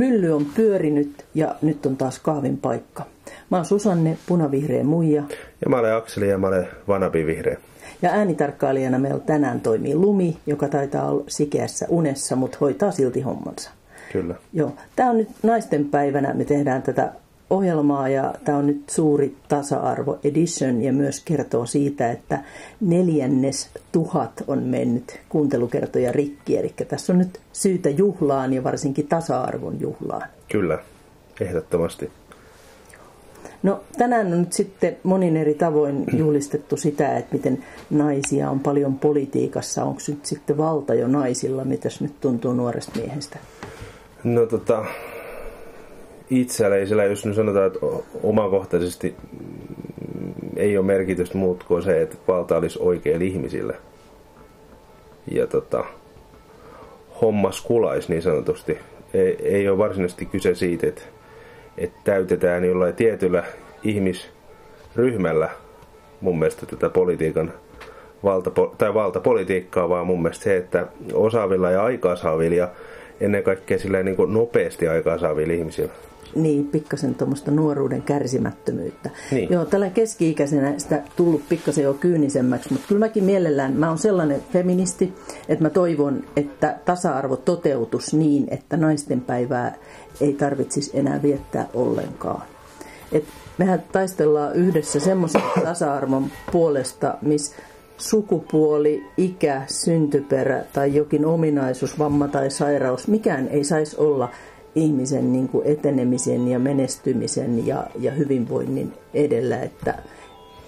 Mylly on pyörinyt ja nyt on taas kahvin paikka. Mä oon Susanne, punavihreä muija. Ja mä olen Akseli ja mä olen vanabi vihreä. Ja äänitarkkailijana meillä tänään toimii Lumi, joka taitaa olla sikeässä unessa, mutta hoitaa silti hommansa. Kyllä. Joo. Tämä on nyt naisten päivänä. Me tehdään tätä ohjelmaa ja tämä on nyt suuri tasa-arvo edition ja myös kertoo siitä, että neljännes tuhat on mennyt kuuntelukertoja rikki. Eli tässä on nyt syytä juhlaan ja varsinkin tasa-arvon juhlaan. Kyllä, ehdottomasti. No tänään on nyt sitten monin eri tavoin juhlistettu sitä, että miten naisia on paljon politiikassa. Onko nyt sitten valta jo naisilla? Mitäs nyt tuntuu nuoresta miehestä? No tota, itselläisellä, jos nyt sanotaan, että omakohtaisesti ei ole merkitystä muut kuin se, että valta olisi oikein ihmisille. Ja tota, hommas kulais niin sanotusti. Ei, ei ole varsinaisesti kyse siitä, että, että täytetään jollain tietyllä ihmisryhmällä mun mielestä tätä politiikan valta, tai valtapolitiikkaa, vaan mun mielestä se, että osaavilla ja aikaansaavilla ja ennen kaikkea sillä niin nopeasti aikaansaavilla ihmisillä niin, pikkasen tuommoista nuoruuden kärsimättömyyttä. Niin. Joo, tällä keski-ikäisenä sitä tullut pikkasen jo kyynisemmäksi, mutta kyllä mäkin mielellään, mä oon sellainen feministi, että mä toivon, että tasa-arvo toteutus niin, että naisten päivää ei tarvitsisi enää viettää ollenkaan. Et mehän taistellaan yhdessä semmoisen tasa-arvon puolesta, missä sukupuoli, ikä, syntyperä tai jokin ominaisuus, vamma tai sairaus, mikään ei saisi olla ihmisen niin kuin etenemisen ja menestymisen ja, ja hyvinvoinnin edellä, että,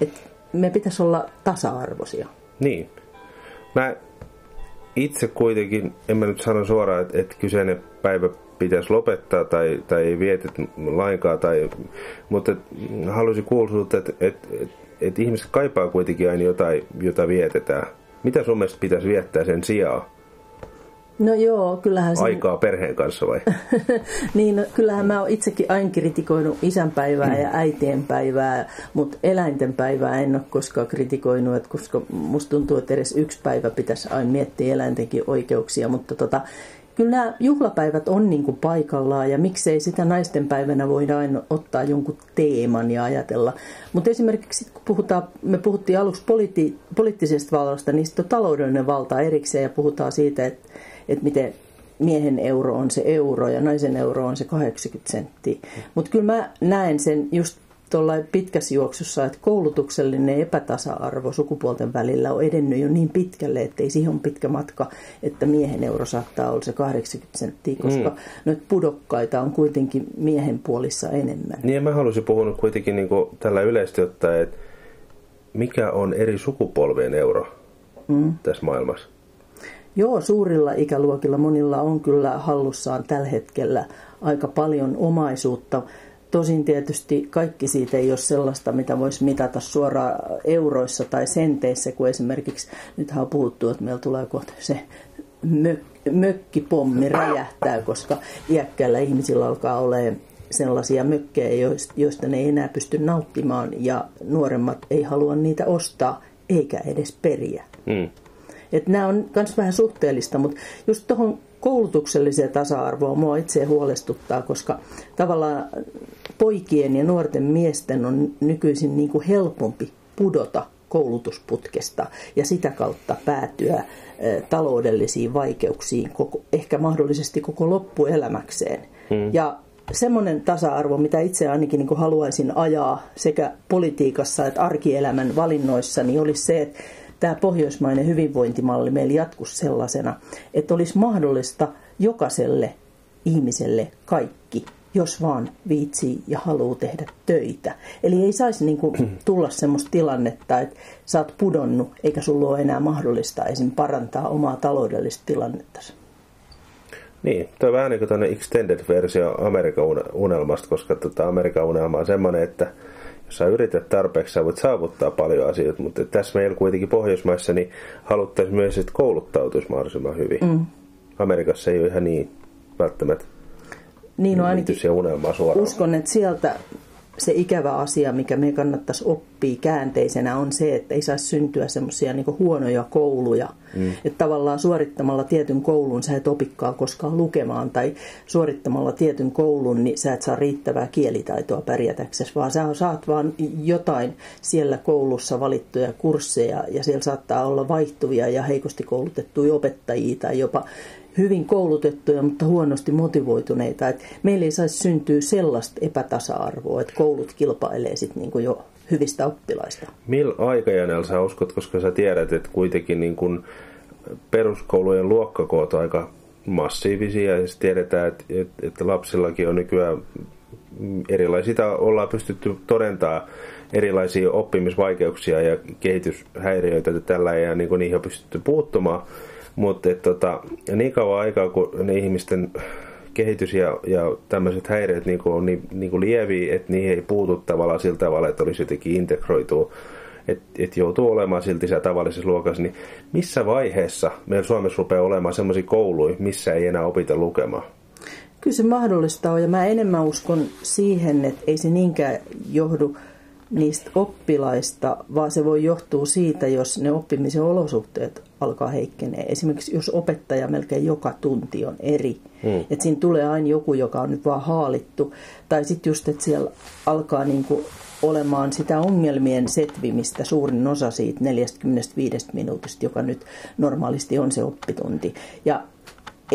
että me pitäisi olla tasa-arvoisia. Niin. Mä itse kuitenkin, en mä nyt sano suoraan, että, että kyseinen päivä pitäisi lopettaa tai, tai ei vietet lainkaan, tai, mutta haluaisin kuulla että, että, että, että ihmiset kaipaa kuitenkin aina jotain, jota vietetään. Mitä sun mielestä pitäisi viettää sen sijaan? No joo, kyllähän se... Aikaa perheen kanssa vai? niin, no, kyllähän mä oon itsekin aina kritikoinut isänpäivää ja äitienpäivää, mutta eläintenpäivää en ole koskaan kritikoinut, että koska musta tuntuu, että edes yksi päivä pitäisi aina miettiä eläintenkin oikeuksia, mutta tota, kyllä nämä juhlapäivät on niin kuin paikallaan ja miksei sitä naisten päivänä voida aina ottaa jonkun teeman ja ajatella. Mutta esimerkiksi kun puhutaan, me puhuttiin aluksi politi- poliittisesta vallasta, niin sitten on taloudellinen valta erikseen ja puhutaan siitä, että että miten miehen euro on se euro ja naisen euro on se 80 senttiä. Mutta kyllä mä näen sen just tuolla pitkässä juoksussa, että koulutuksellinen epätasa-arvo sukupuolten välillä on edennyt jo niin pitkälle, että ei siihen ole pitkä matka, että miehen euro saattaa olla se 80 senttiä, koska mm. noita pudokkaita on kuitenkin miehen puolissa enemmän. Niin ja mä haluaisin puhua kuitenkin niin tällä yleisesti ottaen, että mikä on eri sukupolvien euro mm. tässä maailmassa? Joo, suurilla ikäluokilla monilla on kyllä hallussaan tällä hetkellä aika paljon omaisuutta. Tosin tietysti kaikki siitä ei ole sellaista, mitä voisi mitata suoraan euroissa tai senteissä, kun esimerkiksi nyt on puhuttu, että meillä tulee kohta se mök- mökkipommi räjähtää, koska iäkkäillä ihmisillä alkaa olemaan sellaisia mökkejä, joista ne ei enää pysty nauttimaan ja nuoremmat ei halua niitä ostaa eikä edes periä. Mm. Että nämä on myös vähän suhteellista, mutta just tuohon koulutukselliseen tasa-arvoon mua itse huolestuttaa, koska tavallaan poikien ja nuorten miesten on nykyisin niin kuin helpompi pudota koulutusputkesta ja sitä kautta päätyä taloudellisiin vaikeuksiin, koko, ehkä mahdollisesti koko loppuelämäkseen. Hmm. Ja semmoinen tasa-arvo, mitä itse ainakin niin haluaisin ajaa sekä politiikassa että arkielämän valinnoissa, niin olisi se, että tämä pohjoismainen hyvinvointimalli meillä jatkuisi sellaisena, että olisi mahdollista jokaiselle ihmiselle kaikki, jos vaan viitsii ja haluaa tehdä töitä. Eli ei saisi niin kuin tulla sellaista tilannetta, että sä oot pudonnut eikä sulla ole enää mahdollista esim. parantaa omaa taloudellista tilannetta. Niin, tuo on vähän niin kuin extended-versio Amerikan unelmasta, koska tota Amerikan unelma on semmoinen, että sä yrität tarpeeksi, sä voit saavuttaa paljon asioita, mutta tässä meillä kuitenkin Pohjoismaissa niin haluttaisiin myös, että kouluttautuisi mahdollisimman hyvin. Mm. Amerikassa ei ole ihan niin välttämättä niin no ainakin unelmaa suoraan. uskon, että sieltä se ikävä asia, mikä me kannattaisi oppia käänteisenä, on se, että ei saisi syntyä semmoisia niin huonoja kouluja. Mm. Että tavallaan suorittamalla tietyn koulun sä et opikkaa koskaan lukemaan, tai suorittamalla tietyn koulun, niin sä et saa riittävää kielitaitoa pärjätäksesi, vaan sä saat vaan jotain siellä koulussa valittuja kursseja, ja siellä saattaa olla vaihtuvia ja heikosti koulutettuja opettajia, tai jopa hyvin koulutettuja, mutta huonosti motivoituneita. Et meillä ei saisi syntyä sellaista epätasa-arvoa, että koulut kilpailee sit niinku jo hyvistä oppilaista. Millä aikajanella sä uskot, koska sä tiedät, että kuitenkin niin kun peruskoulujen luokkakoot aika massiivisia ja tiedetään, että, että, että lapsillakin on nykyään erilaisia, ollaan pystytty todentaa erilaisia oppimisvaikeuksia ja kehityshäiriöitä tällä ja niin niihin on pystytty puuttumaan. Mutta tota, niin kauan aikaa, kun ne ihmisten kehitys ja, ja tämmöiset häiriöt niin on niin, niin lieviä, että niihin ei puutu tavallaan sillä tavalla, että olisi jotenkin integroituu, että et joutuu olemaan silti siellä tavallisessa luokassa, niin missä vaiheessa meillä Suomessa rupeaa olemaan sellaisia kouluja, missä ei enää opita lukemaan? Kyllä se mahdollista on ja mä enemmän uskon siihen, että ei se niinkään johdu niistä oppilaista, vaan se voi johtua siitä, jos ne oppimisen olosuhteet alkaa heikkenee. Esimerkiksi jos opettaja melkein joka tunti on eri, hmm. että siinä tulee aina joku, joka on nyt vaan haalittu, tai sitten just, että siellä alkaa niinku olemaan sitä ongelmien setvimistä suurin osa siitä 45 minuutista, joka nyt normaalisti on se oppitunti. Ja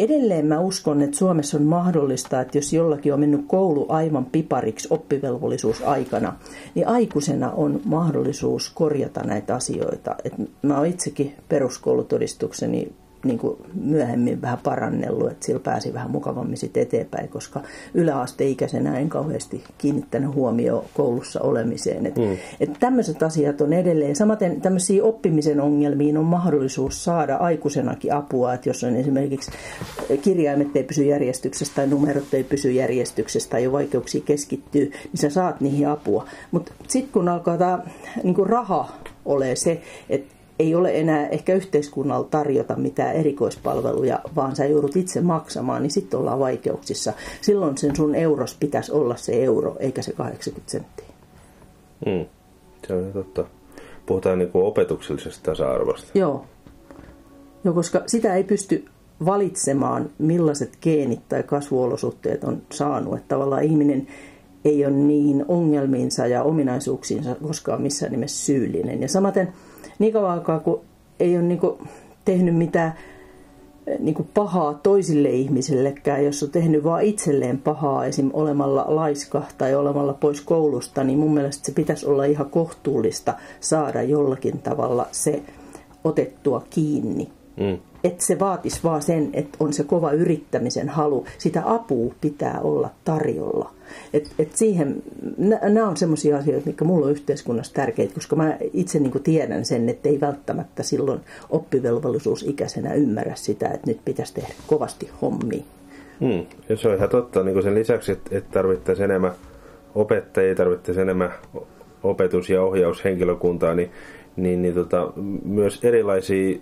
edelleen mä uskon, että Suomessa on mahdollista, että jos jollakin on mennyt koulu aivan pipariksi oppivelvollisuusaikana, niin aikuisena on mahdollisuus korjata näitä asioita. Et mä oon itsekin peruskoulutodistukseni niin kuin myöhemmin vähän parannellut, että sillä pääsi vähän mukavammin sitten eteenpäin, koska yläasteikäisenä en kauheasti kiinnittänyt huomioon koulussa olemiseen. Että mm. et tämmöiset asiat on edelleen. Samaten tämmöisiä oppimisen ongelmiin on mahdollisuus saada aikuisenakin apua, että jos on esimerkiksi kirjaimet ei pysy järjestyksessä tai numerot ei pysy järjestyksessä tai jo vaikeuksia keskittyy, niin sä saat niihin apua. Mutta sitten kun alkaa tämä niin raha ole se, että ei ole enää ehkä yhteiskunnalla tarjota mitään erikoispalveluja, vaan sä joudut itse maksamaan, niin sitten ollaan vaikeuksissa. Silloin sen sun euros pitäisi olla se euro, eikä se 80 senttiä. Mm, se on totta. Puhutaan niin opetuksellisesta tasa-arvosta. Joo. Joo, koska sitä ei pysty valitsemaan, millaiset geenit tai kasvuolosuhteet on saanut. Että tavallaan ihminen ei ole niihin ongelmiinsa ja ominaisuuksiinsa koskaan missään nimessä syyllinen. Ja samaten niin kauan aikaa, kun ei ole niin kuin tehnyt mitään eh, niin kuin pahaa toisille ihmisillekään, jos on tehnyt vain itselleen pahaa, esim. olemalla laiska tai olemalla pois koulusta, niin mun mielestä se pitäisi olla ihan kohtuullista saada jollakin tavalla se otettua kiinni. Mm. Että se vaatisi vaan sen, että on se kova yrittämisen halu. Sitä apua pitää olla tarjolla. Et, et siihen, nämä on sellaisia asioita, mitkä mulla on yhteiskunnassa tärkeitä, koska mä itse niin tiedän sen, että ei välttämättä silloin oppivelvollisuusikäisenä ymmärrä sitä, että nyt pitäisi tehdä kovasti hommia. Hmm. Ja se on ihan totta. Niin sen lisäksi, että, että tarvittaisiin enemmän opettajia, tarvittaisiin enemmän opetus- ja ohjaushenkilökuntaa, niin, niin, niin tota, myös erilaisia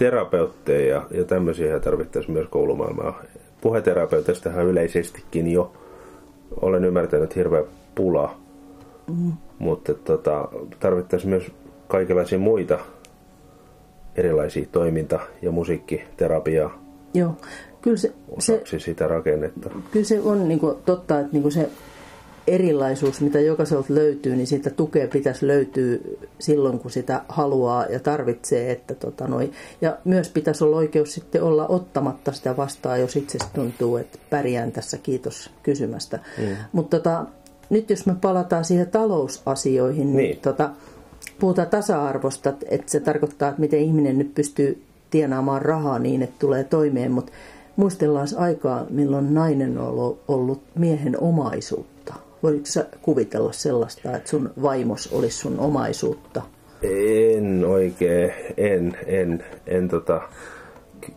terapeutteja ja, ja tämmöisiä tarvittaisiin myös koulumaailmaa. Puheterapeuteista yleisestikin jo olen ymmärtänyt hirveä pula, mm. mutta tota, tarvittaisiin myös kaikenlaisia muita erilaisia toiminta- ja musiikkiterapiaa. Joo, kyllä se, se, sitä rakennetta. Kyllä se on niin kuin, totta, että niin kuin se erilaisuus, mitä jokaiselta löytyy, niin siitä tukea pitäisi löytyä silloin, kun sitä haluaa ja tarvitsee. Että tota noi. Ja myös pitäisi olla oikeus sitten olla ottamatta sitä vastaan, jos itse tuntuu, että pärjään tässä, kiitos kysymästä. Mm. Mutta tota, nyt jos me palataan siihen talousasioihin, niin, niin tota, puhutaan tasa-arvosta, että se tarkoittaa, että miten ihminen nyt pystyy tienaamaan rahaa niin, että tulee toimeen, mutta muistellaan aikaa, milloin nainen on ollut miehen omaisuutta Voitko sä kuvitella sellaista, että sun vaimos olisi sun omaisuutta? En oikein, en, en, en tota,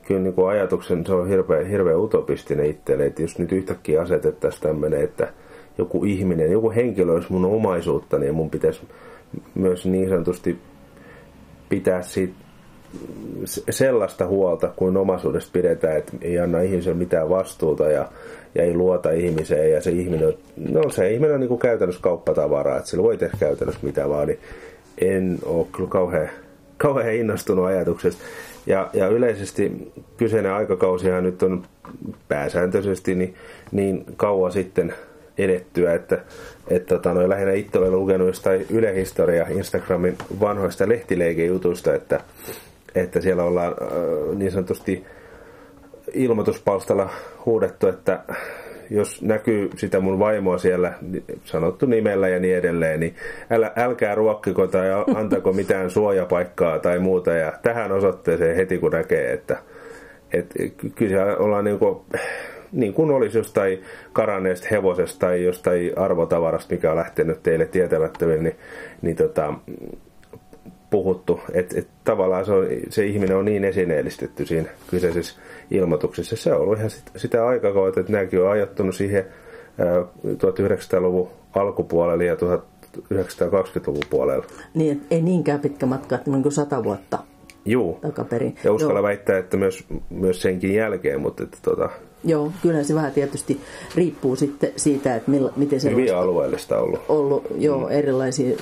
kyllä niin kuin ajatuksen, se on hirveän, hirveän utopistinen itselle, että jos nyt yhtäkkiä asetettaisiin tämmöinen, että joku ihminen, joku henkilö olisi mun omaisuutta, niin mun pitäisi myös niin sanotusti pitää siitä sellaista huolta kuin omaisuudesta pidetään, että ei anna ihmiselle mitään vastuuta ja, ja ei luota ihmiseen ja se ihminen on, no se ihminen on niin kuin käytännössä kauppatavaraa, että sillä voi tehdä käytännössä mitä vaan, niin en ole kyllä kauhean, kauhean innostunut ajatuksesta. Ja, ja yleisesti kyseinen aikakausihan nyt on pääsääntöisesti niin, niin kauan sitten edettyä, että, että tota, no, lähinnä itse olen lukenut jostain ylehistoria Instagramin vanhoista lehtileikejutuista, että, että siellä ollaan äh, niin sanotusti ilmoituspalstalla huudettu, että jos näkyy sitä mun vaimoa siellä sanottu nimellä ja niin edelleen, niin älä, älkää ruokkiko tai antako mitään suojapaikkaa tai muuta. Ja tähän osoitteeseen heti kun näkee, että et, kyllä ollaan niin kuin, niin kuin olisi jostain karanneesta hevosesta tai jostain arvotavarasta, mikä on lähtenyt teille tietämättömille, niin, niin tota, puhuttu. Että et, tavallaan se, on, se ihminen on niin esineellistetty siinä kyseisessä ilmoituksessa. Se on ollut ihan sitä, sitä aikakautta, että nämäkin on ajattunut siihen ää, 1900-luvun alkupuolelle ja 1920-luvun puolella. Niin, ei niinkään pitkä matka, että niin kuin sata vuotta Juu. takaperin. Ja uskalla Joo. väittää, että myös, myös senkin jälkeen, mutta että tota... Joo, kyllä se vähän tietysti riippuu sitten siitä, että millä, miten se Hyvin on alueellista ollut. ollut joo, mm. erilaisia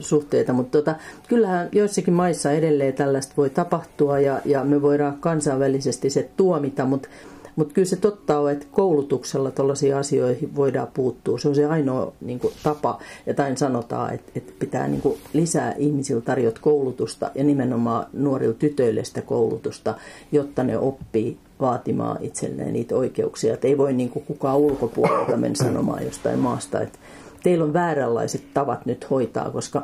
suhteita, mutta tota, kyllähän joissakin maissa edelleen tällaista voi tapahtua ja, ja me voidaan kansainvälisesti se tuomita, mutta mutta kyllä se totta on, että koulutuksella tällaisiin asioihin voidaan puuttua. Se on se ainoa niin kuin, tapa. Ja tain sanotaan, että, että pitää niin kuin, lisää ihmisillä tarjota koulutusta ja nimenomaan nuorille tytöille sitä koulutusta, jotta ne oppii vaatimaan itselleen niitä oikeuksia. Että ei voi niin kuin, kukaan ulkopuolelta mennä sanomaan jostain maasta, että teillä on vääränlaiset tavat nyt hoitaa, koska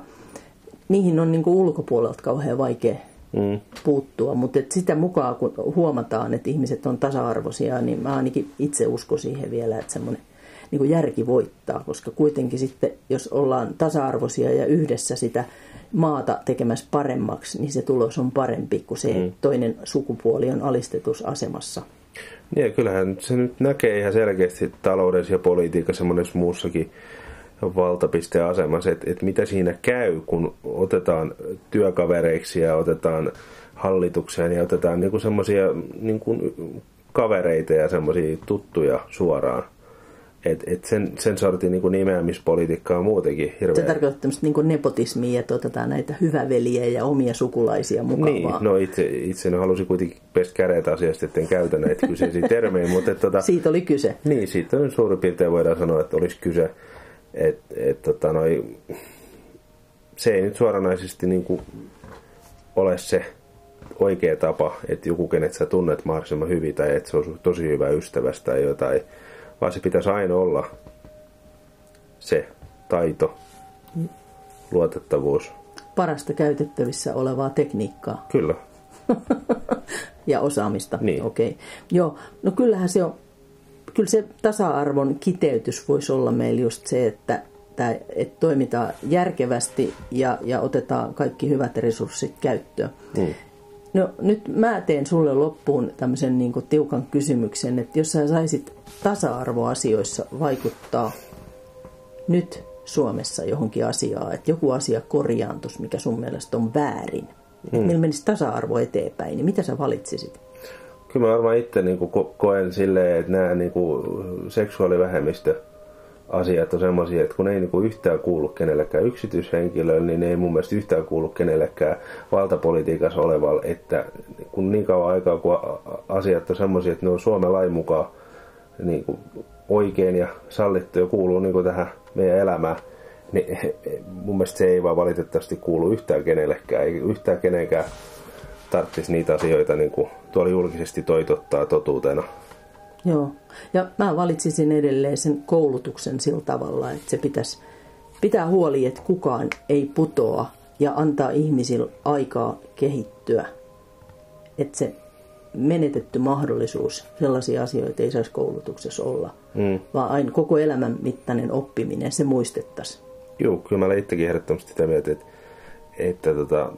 niihin on niin kuin ulkopuolelta kauhean vaikea mm. puuttua. Mutta sitä mukaan, kun huomataan, että ihmiset on tasa-arvoisia, niin mä ainakin itse uskon siihen vielä, että semmoinen niin järki voittaa, koska kuitenkin sitten, jos ollaan tasa-arvoisia ja yhdessä sitä maata tekemässä paremmaksi, niin se tulos on parempi kuin se, mm. toinen sukupuoli on alistetusasemassa. Niin, kyllähän se nyt näkee ihan selkeästi taloudessa ja politiikassa monessa muussakin valtapisteasemassa, että, että mitä siinä käy, kun otetaan työkavereiksi ja otetaan hallitukseen ja otetaan niin semmoisia niin kavereita ja semmoisia tuttuja suoraan. Et, et sen, sen sortin niin nimeämispolitiikka on muutenkin hirveän... Se tarkoittaa tämmöistä niin nepotismia, että otetaan näitä hyväveliä ja omia sukulaisia mukaan. Niin, no itse, itse no halusin kuitenkin pestä kädet asiasta, etten käytä näitä kyseisiä termejä, mutta... Että, tota, siitä oli kyse. Niin, siitä on suurin piirtein voidaan sanoa, että olisi kyse. Et, et, tota, noi, se ei nyt suoranaisesti niin kuin ole se oikea tapa, että joku, kenet sä tunnet mahdollisimman hyvin tai että se on tosi hyvä ystävästä tai jotain, vaan se pitäisi aina olla se taito, luotettavuus. Parasta käytettävissä olevaa tekniikkaa. Kyllä. ja osaamista. Niin. Okei. Okay. Joo, no kyllähän se on kyllä se tasa-arvon kiteytys voisi olla meillä just se, että, että toimitaan järkevästi ja, ja otetaan kaikki hyvät resurssit käyttöön. Mm. No nyt mä teen sulle loppuun tämmöisen niin kuin tiukan kysymyksen, että jos sä saisit tasa-arvoasioissa vaikuttaa nyt Suomessa johonkin asiaan, että joku asia korjaantus, mikä sun mielestä on väärin, mm. millä menisi tasa-arvo eteenpäin, niin mitä sä valitsisit? Kyllä mä varmaan itse niin kuin koen silleen, että nämä niin kuin seksuaalivähemmistö asiat on semmoisia, että kun ei niin kuin yhtään kuulu kenellekään yksityishenkilölle, niin ei mun mielestä yhtään kuulu kenellekään valtapolitiikassa olevalle, että kun niin kauan aikaa, kun asiat on semmoisia, että ne on Suomen lain mukaan niin kuin oikein ja sallittu ja kuuluu niin kuin tähän meidän elämään, niin mun mielestä se ei vaan valitettavasti kuulu yhtään kenellekään, ei yhtään kenenkään tarvitsisi niitä asioita niin kuin tuolla julkisesti toitottaa totuutena. Joo, ja mä valitsisin edelleen sen koulutuksen sillä tavalla, että se pitäisi pitää huoli, että kukaan ei putoa ja antaa ihmisille aikaa kehittyä. Että se menetetty mahdollisuus, sellaisia asioita ei saisi koulutuksessa olla, mm. vaan aina koko elämän mittainen oppiminen, se muistettaisiin. Joo, kyllä mä olen itsekin ehdottomasti sitä mieltä, että, että tota,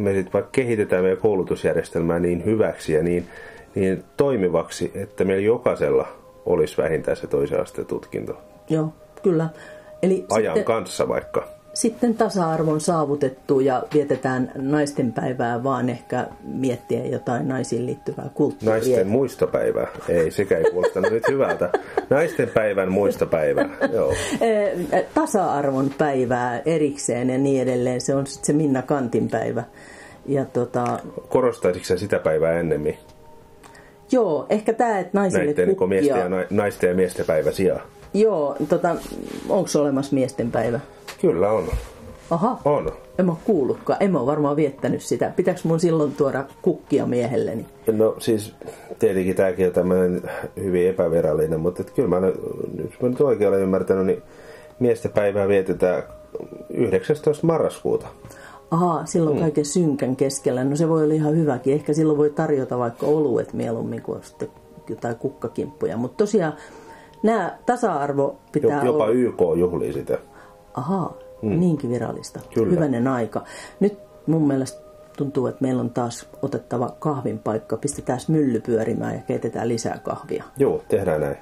me sitten vaikka kehitetään meidän koulutusjärjestelmää niin hyväksi ja niin, niin toimivaksi, että meillä jokaisella olisi vähintään se toisen asteen tutkinto. Joo, kyllä. Eli Ajan sitten, kanssa vaikka. Sitten tasa-arvon saavutettu ja vietetään naisten päivää, vaan ehkä miettiä jotain naisiin liittyvää kulttuuria. Naisten muistopäivää. Ei, sekä ei kuulostanut nyt hyvältä. Naisten päivän muistopäivää. Joo. Eh, Tasa-arvon päivää erikseen ja niin edelleen. Se on sitten se Minna Kantin päivä. Ja tota, Korostaisitko sitä päivää ennemmin? joo, ehkä tämä, että naisille niin kukkia... miesten ja, na- naisten ja miesten päivä sijaan. Joo, tota, onko olemassa miesten päivä? Kyllä on. Aha, On. en mä kuullutkaan. En mä ole varmaan viettänyt sitä. Pitääkö mun silloin tuoda kukkia miehelleni? No siis tietenkin tämäkin on tämmöinen hyvin epävirallinen, mutta et kyllä mä, nyt- jos mä nyt oikein olen ymmärtänyt, niin miesten päivää vietetään 19. marraskuuta. Ahaa, silloin mm. kaiken synkän keskellä. No se voi olla ihan hyväkin. Ehkä silloin voi tarjota vaikka oluet mieluummin kuin sitten jotain kukkakimppuja. Mutta tosiaan nämä tasa-arvo pitää Jopa olla... YK juhlii sitä. Ahaa, mm. niinkin virallista. Kyllä. Hyvänen aika. Nyt mun mielestä tuntuu, että meillä on taas otettava kahvin paikka. Pistetään mylly pyörimään ja keitetään lisää kahvia. Joo, tehdään näin.